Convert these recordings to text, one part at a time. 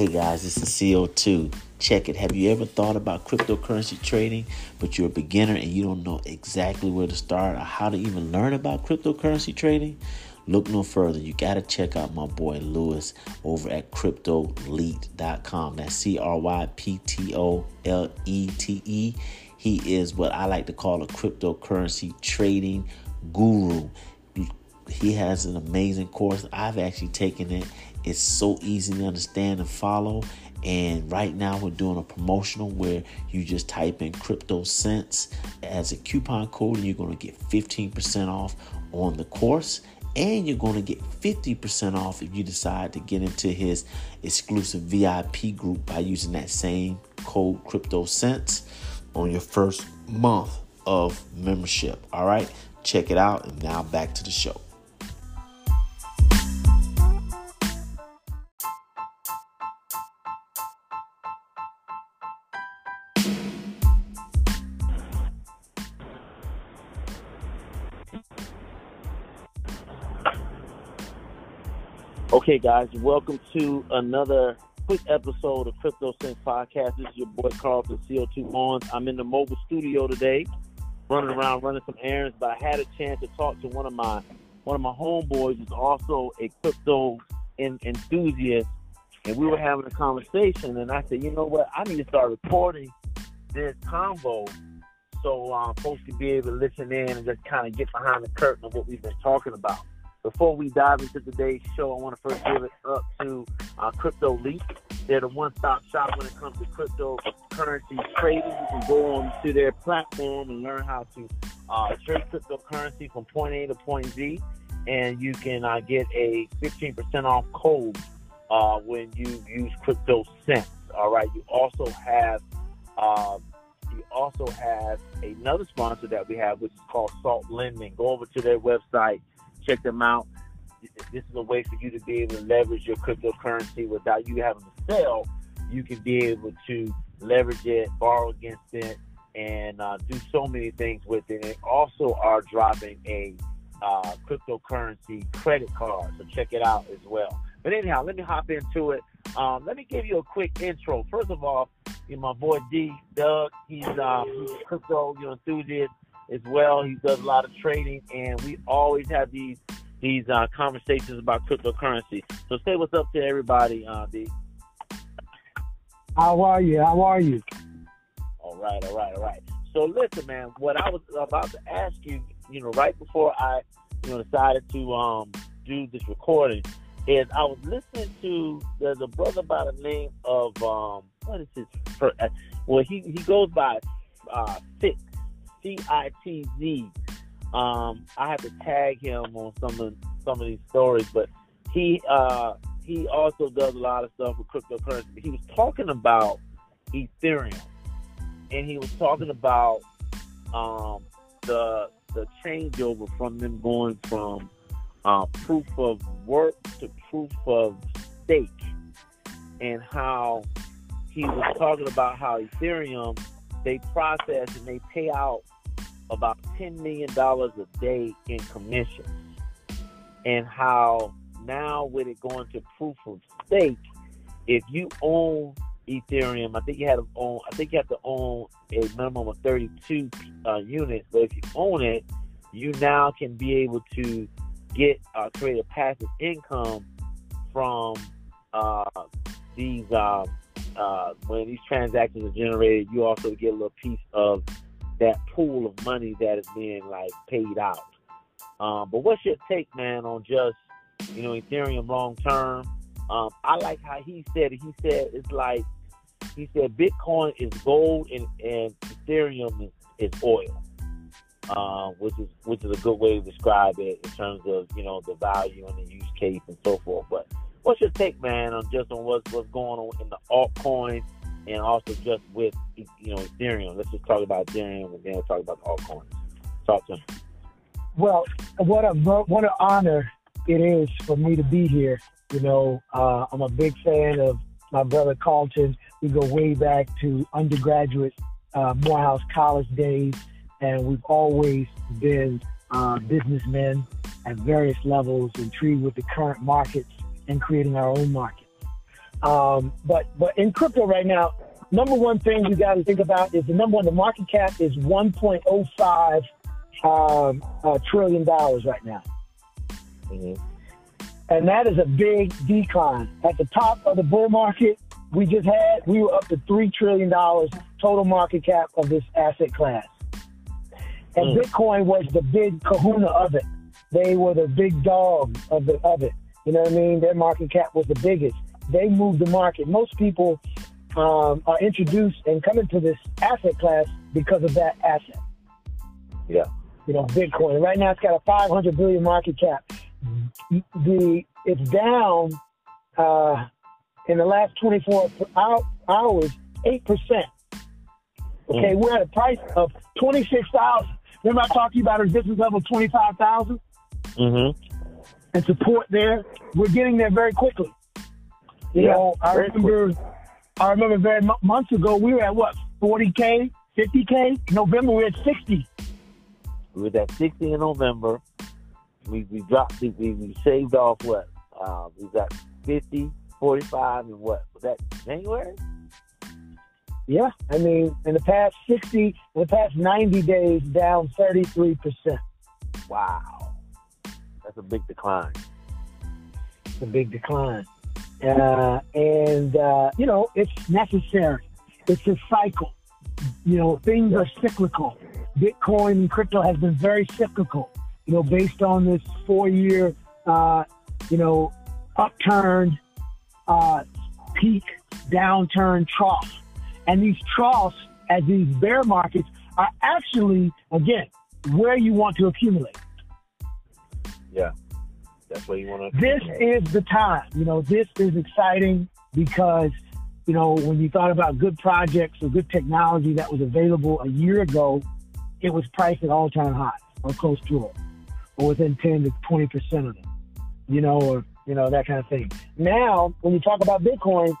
Hey guys, this is CO2. Check it. Have you ever thought about cryptocurrency trading, but you're a beginner and you don't know exactly where to start or how to even learn about cryptocurrency trading? Look no further. You got to check out my boy Lewis over at cryptolete.com. That's C R Y P T O L E T E. He is what I like to call a cryptocurrency trading guru. He has an amazing course. I've actually taken it. It's so easy to understand and follow. And right now we're doing a promotional where you just type in crypto cents as a coupon code and you're going to get 15% off on the course and you're going to get 50% off if you decide to get into his exclusive VIP group by using that same code crypto cents on your first month of membership. All right, check it out. And now back to the show. Okay, guys, welcome to another quick episode of Crypto Sense Podcast. This is your boy Carlton CO2 on. I'm in the mobile studio today, running around running some errands, but I had a chance to talk to one of my one of my homeboys who's also a crypto enthusiast, and we were having a conversation, and I said, you know what, I need to start recording this convo so um, folks can be able to listen in and just kind of get behind the curtain of what we've been talking about. Before we dive into today's show, I want to first give it up to uh, Cryptolete. They're the one-stop shop when it comes to cryptocurrency trading. You can go on to their platform and learn how to uh, trade cryptocurrency from point A to point Z, and you can uh, get a 15% off code uh, when you use Crypto Cents. All right. You also have um, you also have another sponsor that we have, which is called Salt Lending. Go over to their website check them out. This is a way for you to be able to leverage your cryptocurrency without you having to sell. You can be able to leverage it, borrow against it, and uh, do so many things with it. And also are dropping a uh, cryptocurrency credit card, so check it out as well. But anyhow, let me hop into it. Um, let me give you a quick intro. First of all, you know, my boy D Doug, he's uh, he's a crypto you know, enthusiast as well. He does a lot of trading, and we always have these these uh, conversations about cryptocurrency. So say what's up to everybody, uh, D. How are you? How are you? All right, all right, all right. So listen, man, what I was about to ask you, you know, right before I, you know, decided to um do this recording, is I was listening to there's a brother by the name of um what is his first, well he he goes by uh Fitz C I T Z. Um, I have to tag him on some of some of these stories, but he uh, he also does a lot of stuff with cryptocurrency. He was talking about Ethereum, and he was talking about um, the the changeover from them going from uh, proof of work to proof of stake, and how he was talking about how Ethereum they process and they pay out about $10 million a day in commissions. And how now with it going to proof of stake, if you own Ethereum, I think you have to own. I think you have to own a minimum of 32 uh, units. But if you own it, you now can be able to get uh, create a passive income from uh, these um, uh, when these transactions are generated, you also get a little piece of that pool of money that is being like paid out. Um, but what's your take, man, on just you know Ethereum long term? Um, I like how he said it. He said it's like he said Bitcoin is gold and, and Ethereum is, is oil, uh, which is which is a good way to describe it in terms of you know the value and the use case and so forth. But what's your take, man, on just on what's what's going on in the altcoins and also just with you know Ethereum? Let's just talk about Ethereum and then we'll talk about the altcoins. Talk to me. Well, what a what an honor it is for me to be here. You know, uh, I'm a big fan of my brother Carlton. We go way back to undergraduate uh, Morehouse College days, and we've always been uh, businessmen at various levels, intrigued with the current markets and creating our own market. Um, but but in crypto right now, number one thing you got to think about is the number one. The market cap is 1.05 um, uh, trillion dollars right now, Mm-hmm. and that is a big decline. At the top of the bull market we just had, we were up to three trillion dollars total market cap of this asset class, and Mm. Bitcoin was the big Kahuna of it. They were the big dog of the of it. You know what I mean? Their market cap was the biggest. They moved the market. Most people um, are introduced and come into this asset class because of that asset. Yeah. You know, Bitcoin. Right now, it's got a 500 billion market cap. The it's down uh, in the last 24 hours, eight percent. Okay, we're at a price of 26,000. Remember, I talked to you about a business level 25,000 Mm-hmm. And support there. We're getting there very quickly. You Yeah, know, I remember, I remember very mo- months ago we were at what 40k, 50k. November we were at 60. We were at 60 in November. We we dropped we, we, saved off what? Uh, we got 50, 45, and what? Was that January? Yeah, I mean, in the past 60, in the past 90 days, down 33 percent. Wow. A big decline. It's a big decline, uh, and uh, you know it's necessary. It's a cycle. You know, things are cyclical. Bitcoin and crypto has been very cyclical. You know, based on this four-year, uh, you know, upturn, uh, peak, downturn, trough, and these troughs, as these bear markets, are actually again where you want to accumulate. Yeah, that's where you want to. this is the time. You know, this is exciting because, you know, when you thought about good projects or good technology that was available a year ago, it was priced at all time highs or close to it, or within 10 to 20% of them, you know, or, you know, that kind of thing. Now, when you talk about Bitcoin,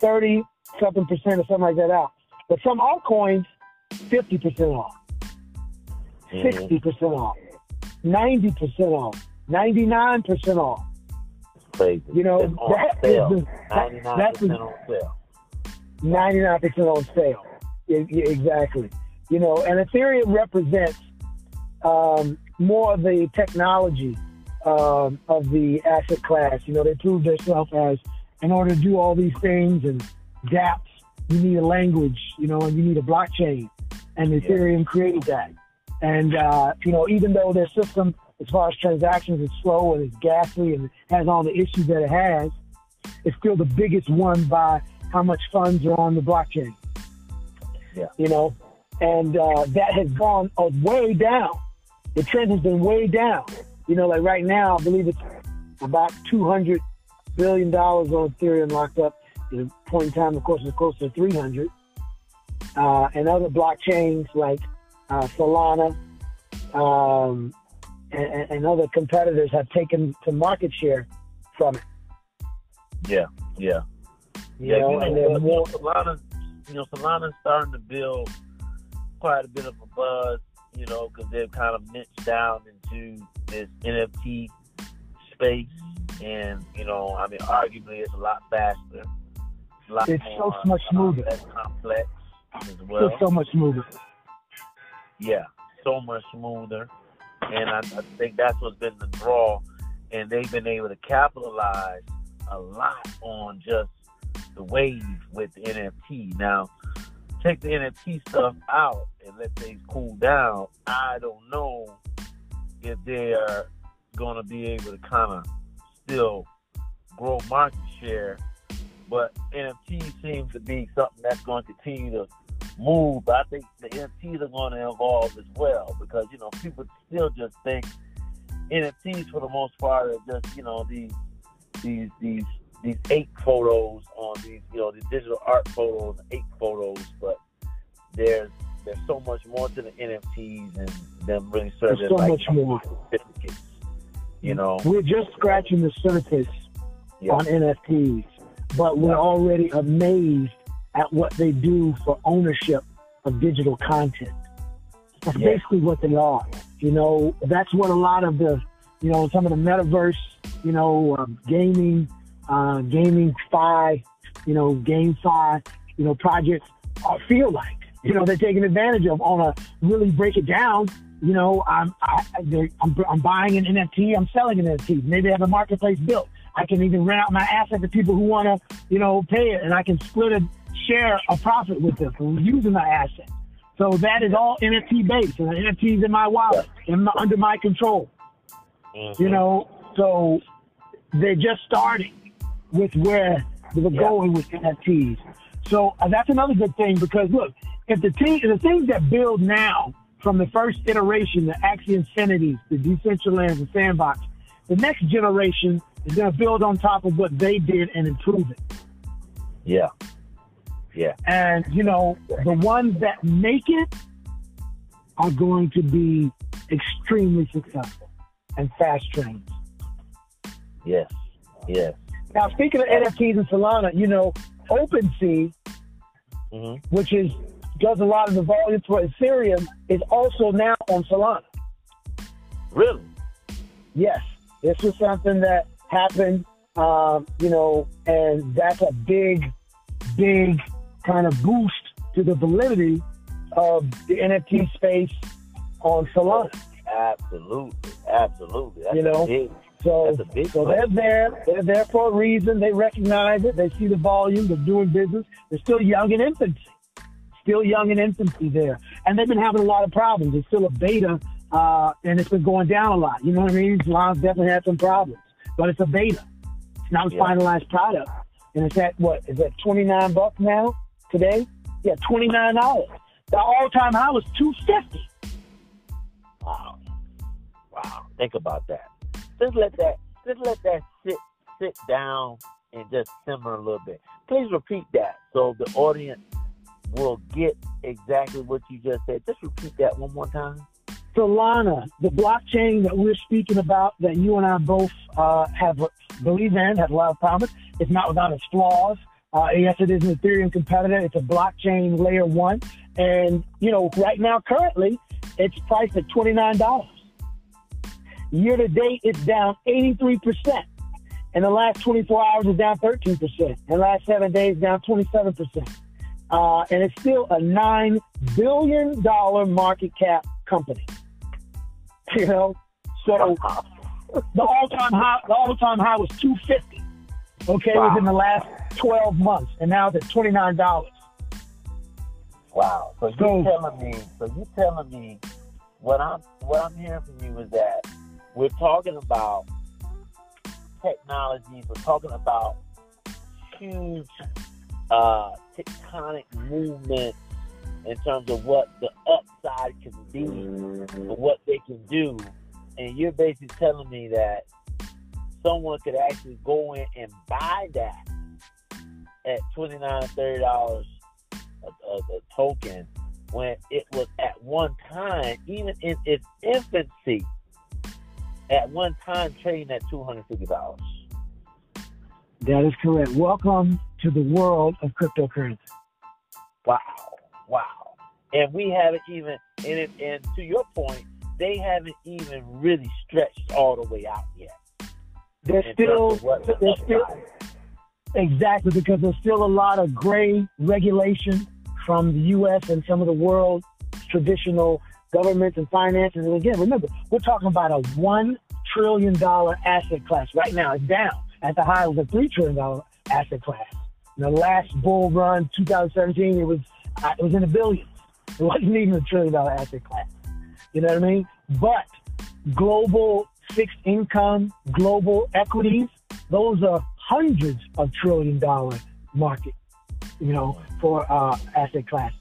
30 something percent or something like that out. But some altcoins, 50% off, Mhm. 60% off, 90% off, 99% off. Crazy. You know, it's that is sale. the- 99% that's the- on sale. 99% on sale. Yeah, yeah, exactly. You know, and Ethereum represents um, more of the technology um, of the asset class. You know, they proved themselves as in order to do all these things and dApps, you need a language, you know, and you need a blockchain. And Yeah. Ethereum created that. And, uh, you know, even though their system, as far as transactions, is slow and it's ghastly and has all the issues that it has, it's still the biggest one by how much funds are on the blockchain. Yeah. You know, and uh, that has gone uh, way down. The trend has been way down. You know, like right now, I believe it's about two hundred billion dollars on Ethereum locked up. At a point in time, of course, it's close to three hundred. Uh, and other blockchains like uh, Solana um, and, and- other competitors have taken some market share from it. Yeah, yeah. You yeah, know, you know, and they're what, more Solana, you know, Solana's starting to build quite a bit of a buzz, you know, because they've kind of niched down into this NFT space, and you know, I mean, arguably it's a lot faster, a lot It's so more, much uh, smoother. less complex as well. it's so much smoother. Yeah, so much smoother, and I, I think that's what's been the draw, and they've been able to capitalize a lot on just the wave with the NFT. Now, take the NFT stuff out and let things cool down. I don't know if they are going to be able to kind of still grow market share, but NFT seems to be something that's going to continue to move. But I think the NFTs are going to evolve as well because you know people still just think NFTs for the most part are just you know these these these these eight photos on these you know the digital art photos, eight photos, but there's there's so much more to the NFTs and them really serving There's so like much more. certificates. You know, We're just scratching the surface yeah, on NFTs, but we're Yeah. already amazed at what they do for ownership of digital content. That's Yeah. basically what they are. You know, that's what a lot of the, you know, some of the metaverse, you know, um, gaming, uh, gaming fi you know, game GameFi, you know, projects feel like. You know, they're taking advantage of on a really break it down. You know, I'm I, I'm, I'm buying an NFT, I'm selling an NFT. Maybe I have a marketplace built. I can even rent out my asset to people who want to, you know, pay it, and I can split a share a profit with them for using the asset. So that is all NFT based, and the NFTs in my wallet, my, under my control. Mm-hmm. You know, so they're just starting with where they're yeah. going with NFTs. So uh, that's another good thing because look, if the team, the things that build now from the first iteration, the Axie Infinities, the Decentraland, the Sandbox, the next generation is going to build on top of what they did and improve it. Yeah. Yeah. And, you know, the ones that make it are going to be extremely successful and fast trains. Yes. Yes. Now, speaking of NFTs and Solana, you know, OpenSea, mm-hmm. which is does a lot of the volume for Ethereum, is also now on Solana. Really? Yes. This was something that happened, um, you know, and that's a big, big kind of boost to the validity of the NFT space on Solana. Absolutely, absolutely. That's you know, big, so so they're there. They're there for a reason. They recognize it. They see the volume. They're doing business. They're still young in infancy. Still young in infancy there, and they've been having a lot of problems. It's still a beta, uh, and it's been going down a lot. You know what I mean? Solana's definitely had some problems, but it's a beta. It's not a yeah. finalized product, and it's at what is that twenty nine bucks now? Today, yeah, twenty nine dollars. The all time high was two fifty. Wow, wow! Think about that. Just let that, just let that sit sit down and just simmer a little bit. Please repeat that so the audience will get exactly what you just said. Just repeat that one more time. Solana, the blockchain that we're speaking about, that you and I both uh, have believe in, have a lot of promise. It's not without its flaws. Uh, yes, it is an Ethereum competitor. It's a blockchain layer one. And, you know, right now, currently, it's priced at $29. Year to date, it's down 83%. In the last 24 hours, it's down 13%. In the last seven days, down 27%. Uh, and it's still a $9 billion market cap company. You know? So the all time high, the all time high was 250. Okay, wow. within the last 12 months, and now it's $29. Wow. So you're telling me, so you're telling me what I'm what I'm hearing from you is that we're talking about technologies, we're talking about huge uh, tectonic movement in terms of what the upside can be and what they can do. And you're basically telling me that someone could actually go in and buy that at $29, $30 a, a, a token when it was at one time, even in its infancy, at one time trading at $250. That is correct. Welcome to the world of cryptocurrency. Wow. Wow. And we haven't even, and, it, and to your point, they haven't even really stretched all the way out yet. There's still, there's still, Exactly, because there's still a lot of gray regulation from the U.S. and some of the world's traditional governments and finances. And again, remember, we're talking about a one trillion dollar asset class right now. It's down. At the high, was a three trillion dollar asset class. In the last bull run, 2017, it was uh, it was in the billions. It wasn't even a trillion dollar asset class. You know what I mean? But global fixed income, global equities, those are hundreds of trillion dollar market, you know, for uh, asset class.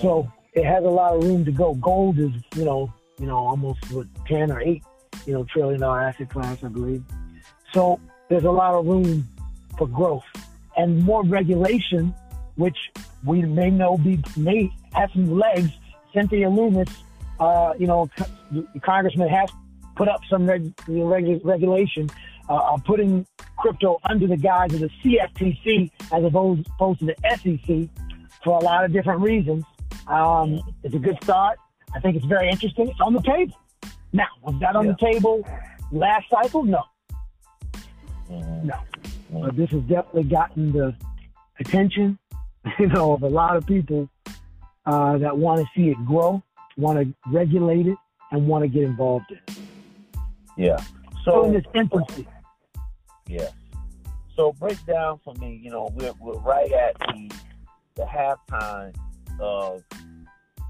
So it has a lot of room to go. Gold is, you know, you know, almost what ten or eight, you know, trillion dollar asset class, I believe. So there's a lot of room for growth and more regulation, which we may know be may have some legs. Cynthia Lummis, uh, you know, Congressman has put up some reg- regulation uh, are putting crypto under the guise of the CFTC as opposed, opposed to the SEC for a lot of different reasons. Um, it's a good start. I think it's very interesting. It's on the table. Now, was that on yeah. the table last cycle? No. Mm-hmm. No. but this has definitely gotten the attention, you know, of a lot of people uh, that want to see it grow, want to regulate it, and want to get involved in it. Yeah. So So in its infancy, yeah. So break down for me. You know, we're we're right at the the halftime of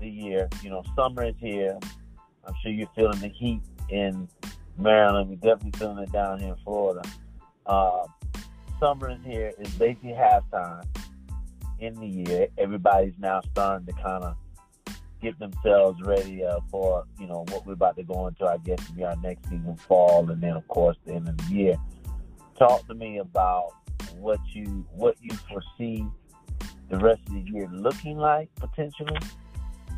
the year. You know, summer is here. I'm sure you're feeling the heat in Maryland. We're definitely feeling it down here in Florida. Uh, summer is here. It's basically halftime in the year. Everybody's now starting to kind of get themselves ready uh, for you know what we're about to go into. I guess to be our next season, fall, and then of course the end of the year. Talk to me about what you what you foresee the rest of the year looking like potentially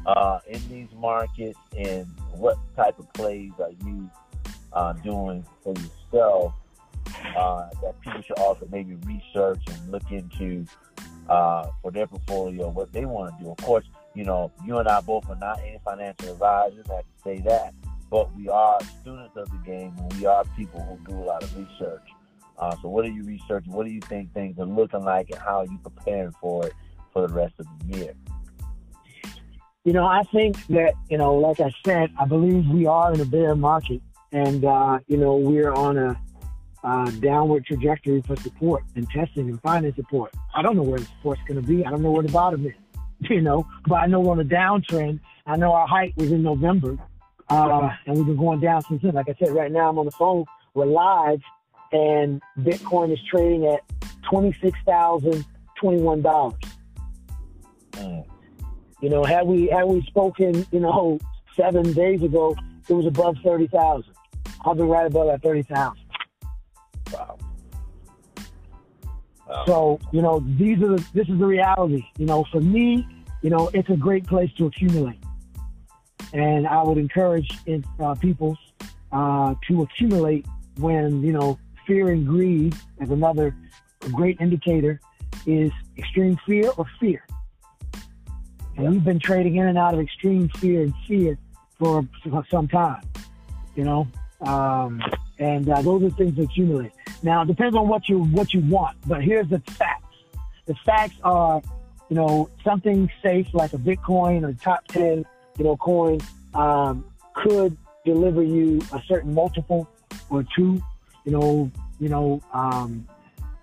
uh, in these markets, and what type of plays are you uh, doing for yourself uh, that people should also maybe research and look into uh, for their portfolio, what they want to do. Of course, you know, you and I both are not any financial advisors. I can say that, but we are students of the game, and we are people who do a lot of research. Uh, so, what are you researching? What do you think things are looking like, and how are you preparing for it for the rest of the year? you know, I think that you know, like I said, I believe we are in a bear market, and uh, you know, we're on a downward trajectory for support and testing and finding support. I don't know where the support's going to be. I don't know where the bottom is. You know, but I know we're on a downtrend. I know our height was in November, uh, and we've been going down since then. Like I said, right now I'm on the phone. We're live, and Bitcoin is trading at twenty six thousand twenty one dollars. Mm. You know, had we had we spoken, you know, seven days ago, it was above thirty thousand. I've been right above that thirty thousand. Wow. Wow. So, you know, these are the this is the reality. You know, for me, you know, it's a great place to accumulate, and I would encourage uh, people uh, to accumulate when you know fear and greed is another great indicator is extreme fear or fear. And Yeah. we've been trading in and out of extreme fear and fear for, for some time, you know. Um, and uh, those are things that accumulate. Now, it depends on what you what you want, but here's the facts. The facts are, you know, something safe like a Bitcoin or top ten, you know, coin um, could deliver you a certain multiple or two, you know, you know, um,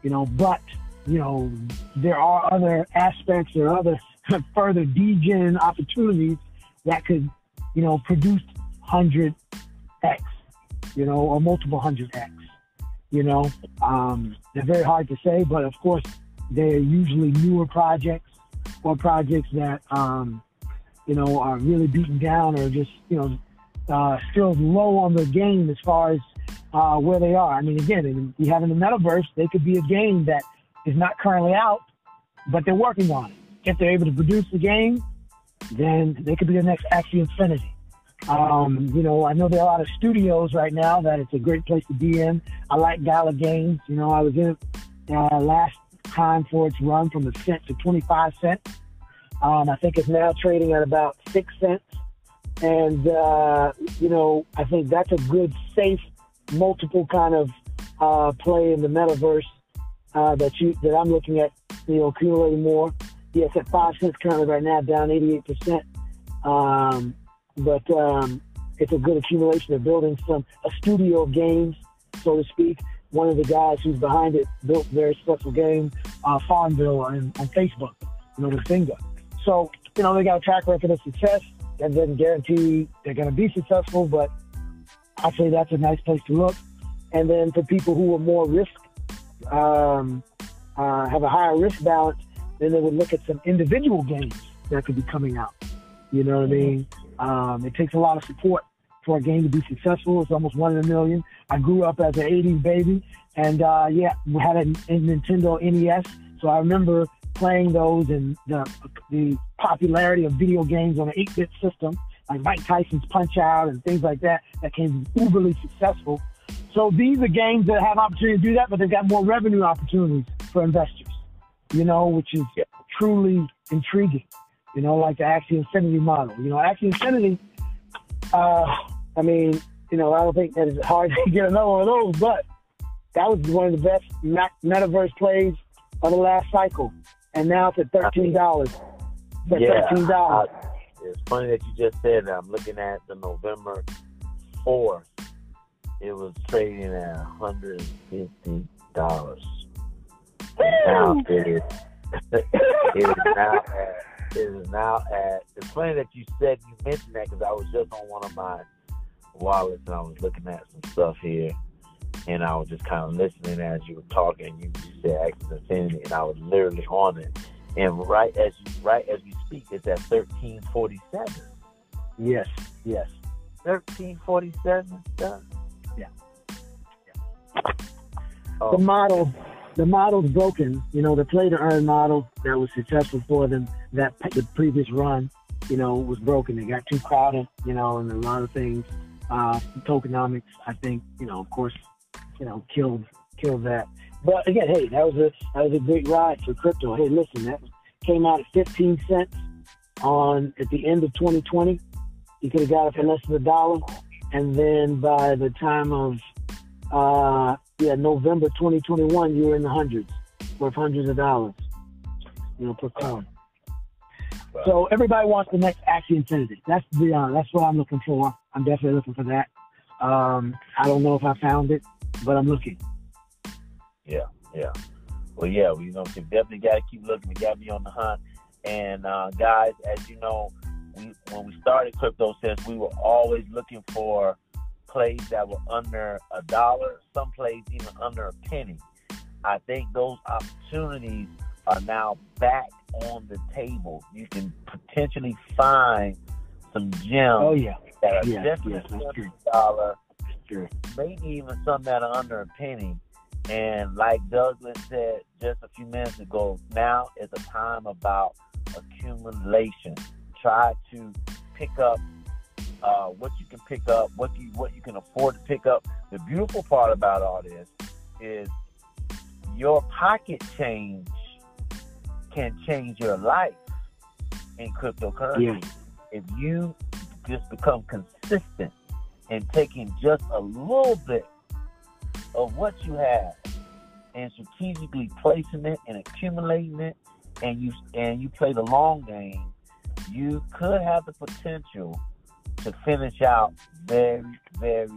you know, but you know, there are other aspects or other further degen opportunities that could, you know, produce hundred x, you know, or multiple hundred x. You know, um, they're very hard to say, but of course, they're usually newer projects or projects that, um, you know, are really beaten down or just, you know, uh, still low on the game as far as uh, where they are. I mean, again, in- we have in the metaverse, they could be a game that is not currently out, but they're working on it. If they're able to produce the game, then they could be the next Axie Infinity. Um, you know, I know there are a lot of studios right now that it's a great place to be in. I like Gala Games. You know, I was in it uh, last time for its run from a cent to 25 cents. Um, I think it's now trading at about six cents. And, uh, you know, I think that's a good, safe, multiple kind of uh, play in the metaverse uh, that you that I'm looking at, you know, accumulating more. Yes, at five cents currently right now, down 88%. Um, but um, it's a good accumulation of building some a studio of games, so to speak. One of the guys who's behind it built a very successful game, uh, Farmville, on, on Facebook, you know, with Zynga. So, you know, they got a track record of success. That doesn't guarantee they're going to be successful, but I say that's a nice place to look. And then for people who are more risk, um, uh, have a higher risk balance, then they would look at some individual games that could be coming out. You know what I mean? Um, it takes a lot of support for a game to be successful. It's almost one in a million. I grew up as an 80s baby, and uh, yeah, we had a, a Nintendo NES, so I remember playing those and the, the popularity of video games on an 8-bit system, like Mike Tyson's Punch Out and things like that, that came uberly successful. So these are games that have opportunity to do that, but they've got more revenue opportunities for investors, you know, which is truly intriguing, you know, like the Axie Infinity model. You know, Axie Infinity, uh, I mean, you know, I don't think that it's hard to get another one of those, but that was one of the best metaverse plays of the last cycle, and now it's at thirteen dollars. Yeah, thirteen dollars. It's funny that you just said that. I'm looking at the November fourth. It was trading at hundred and fifty dollars. Now it is. it is now at. It is now at. It's funny that you said you mentioned that because I was just on one of my wallets and I was looking at some stuff here and I was just kind of listening as you were talking. You, you said Axie Infinity, and I was literally on it. And right as you, right as we speak, it's at thirteen forty seven. Yes, yes. Thirteen forty seven. Yeah. yeah. Oh. The model, the model's broken. You know, the play to earn model that was successful for them. That the previous run, you know, was broken. It got too crowded. You know, and a lot of things. Uh, tokenomics, I think, you know, of course, you know, killed killed that. But again, hey, that was a that was a great ride for crypto. Hey, listen, that came out at 15 cents on at the end of 2020. You could have got it for less than a dollar, and then by the time of uh, yeah November 2021, you were in the hundreds, worth hundreds of dollars, you know, per coin. So everybody wants the next Axie Infinity. That's the uh, that's what I'm looking for. I'm definitely looking for that. Um, I don't know if I found it but I'm looking. Yeah, yeah. Well, yeah, we you know we definitely got to keep looking. We got to be on the hunt. And uh, guys, as you know, we, when we started Crypto Sense, we were always looking for plays that were under a dollar. Some plays even under a penny. I think those opportunities are now back on the table. You can potentially find some gems oh, yeah. that are yeah, just yes, a dollar Maybe even some that are under a penny. And like Douglas said just a few minutes ago, now is a time about accumulation. Try to pick up uh, what you can pick up, what you what you can afford to pick up. The beautiful part about all this is your pocket change can change your life in cryptocurrency yeah. if you just become consistent and taking just a little bit of what you have and strategically placing it and accumulating it and you and you play the long game, you could have the potential to finish out very, very,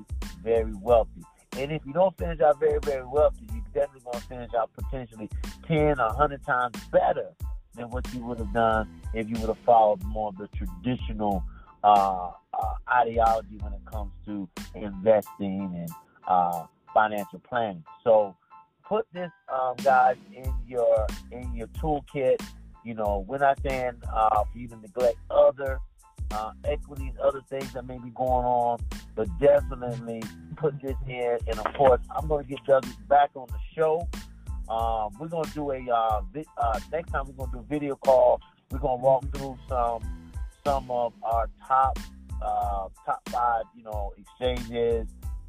very wealthy. And if you don't finish out very, very wealthy, you definitely gonna finish out potentially ten or hundred times better than what you would have done if you would have followed more of the traditional uh, uh, ideology when it comes to investing and uh, financial planning. So put this, um, guys, in your in your toolkit. You know, we're not saying uh, for you to neglect other uh, equities, other things that may be going on, but definitely put this in. And of course, I'm going to get Douglas back on the show. Um, we're going to do a uh, vi- uh, next time. We're going to do a video call. We're going to walk through some some of our top uh, top five, you know, exchanges,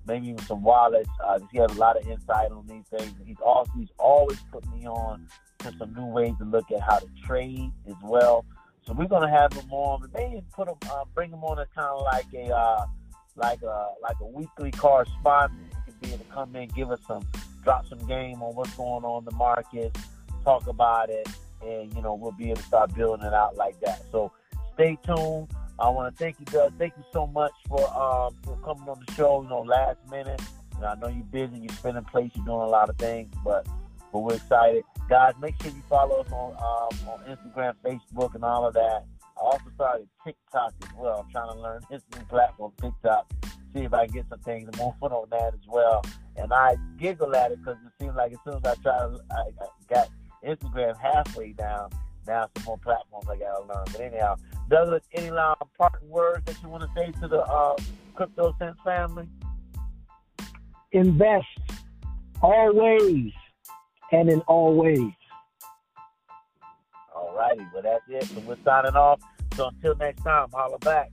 maybe even some wallets. Uh, he has a lot of insight on these things. He's also he's always put me on to some new ways to look at how to trade as well. So we're gonna have him on, but maybe put him, uh, bring him on as kind of like a uh, like a like a weekly correspondent. He can be able to come in, give us some, drop some game on what's going on in the market, talk about it, and you know we'll be able to start building it out like that. So stay tuned. I want to thank you, Doug. Thank you so much for um, for coming on the show. You know, last minute. And I know you're busy. You're spending place. You're doing a lot of things, but but we're excited, guys. Make sure you follow us on um, on Instagram, Facebook, and all of that. I also started TikTok as well. I'm trying to learn this new platform, TikTok. See if I can get some things moving on that as well. And I giggle at it because it seems like as soon as I try to, I, I got Instagram halfway down. Now some more platforms I gotta learn. But anyhow, Douglas, any last parting words that you want to say to the uh, Crypto Sense family? Invest always and in all ways. All righty. Well, that's it. So we're signing off. So until next time, holla back.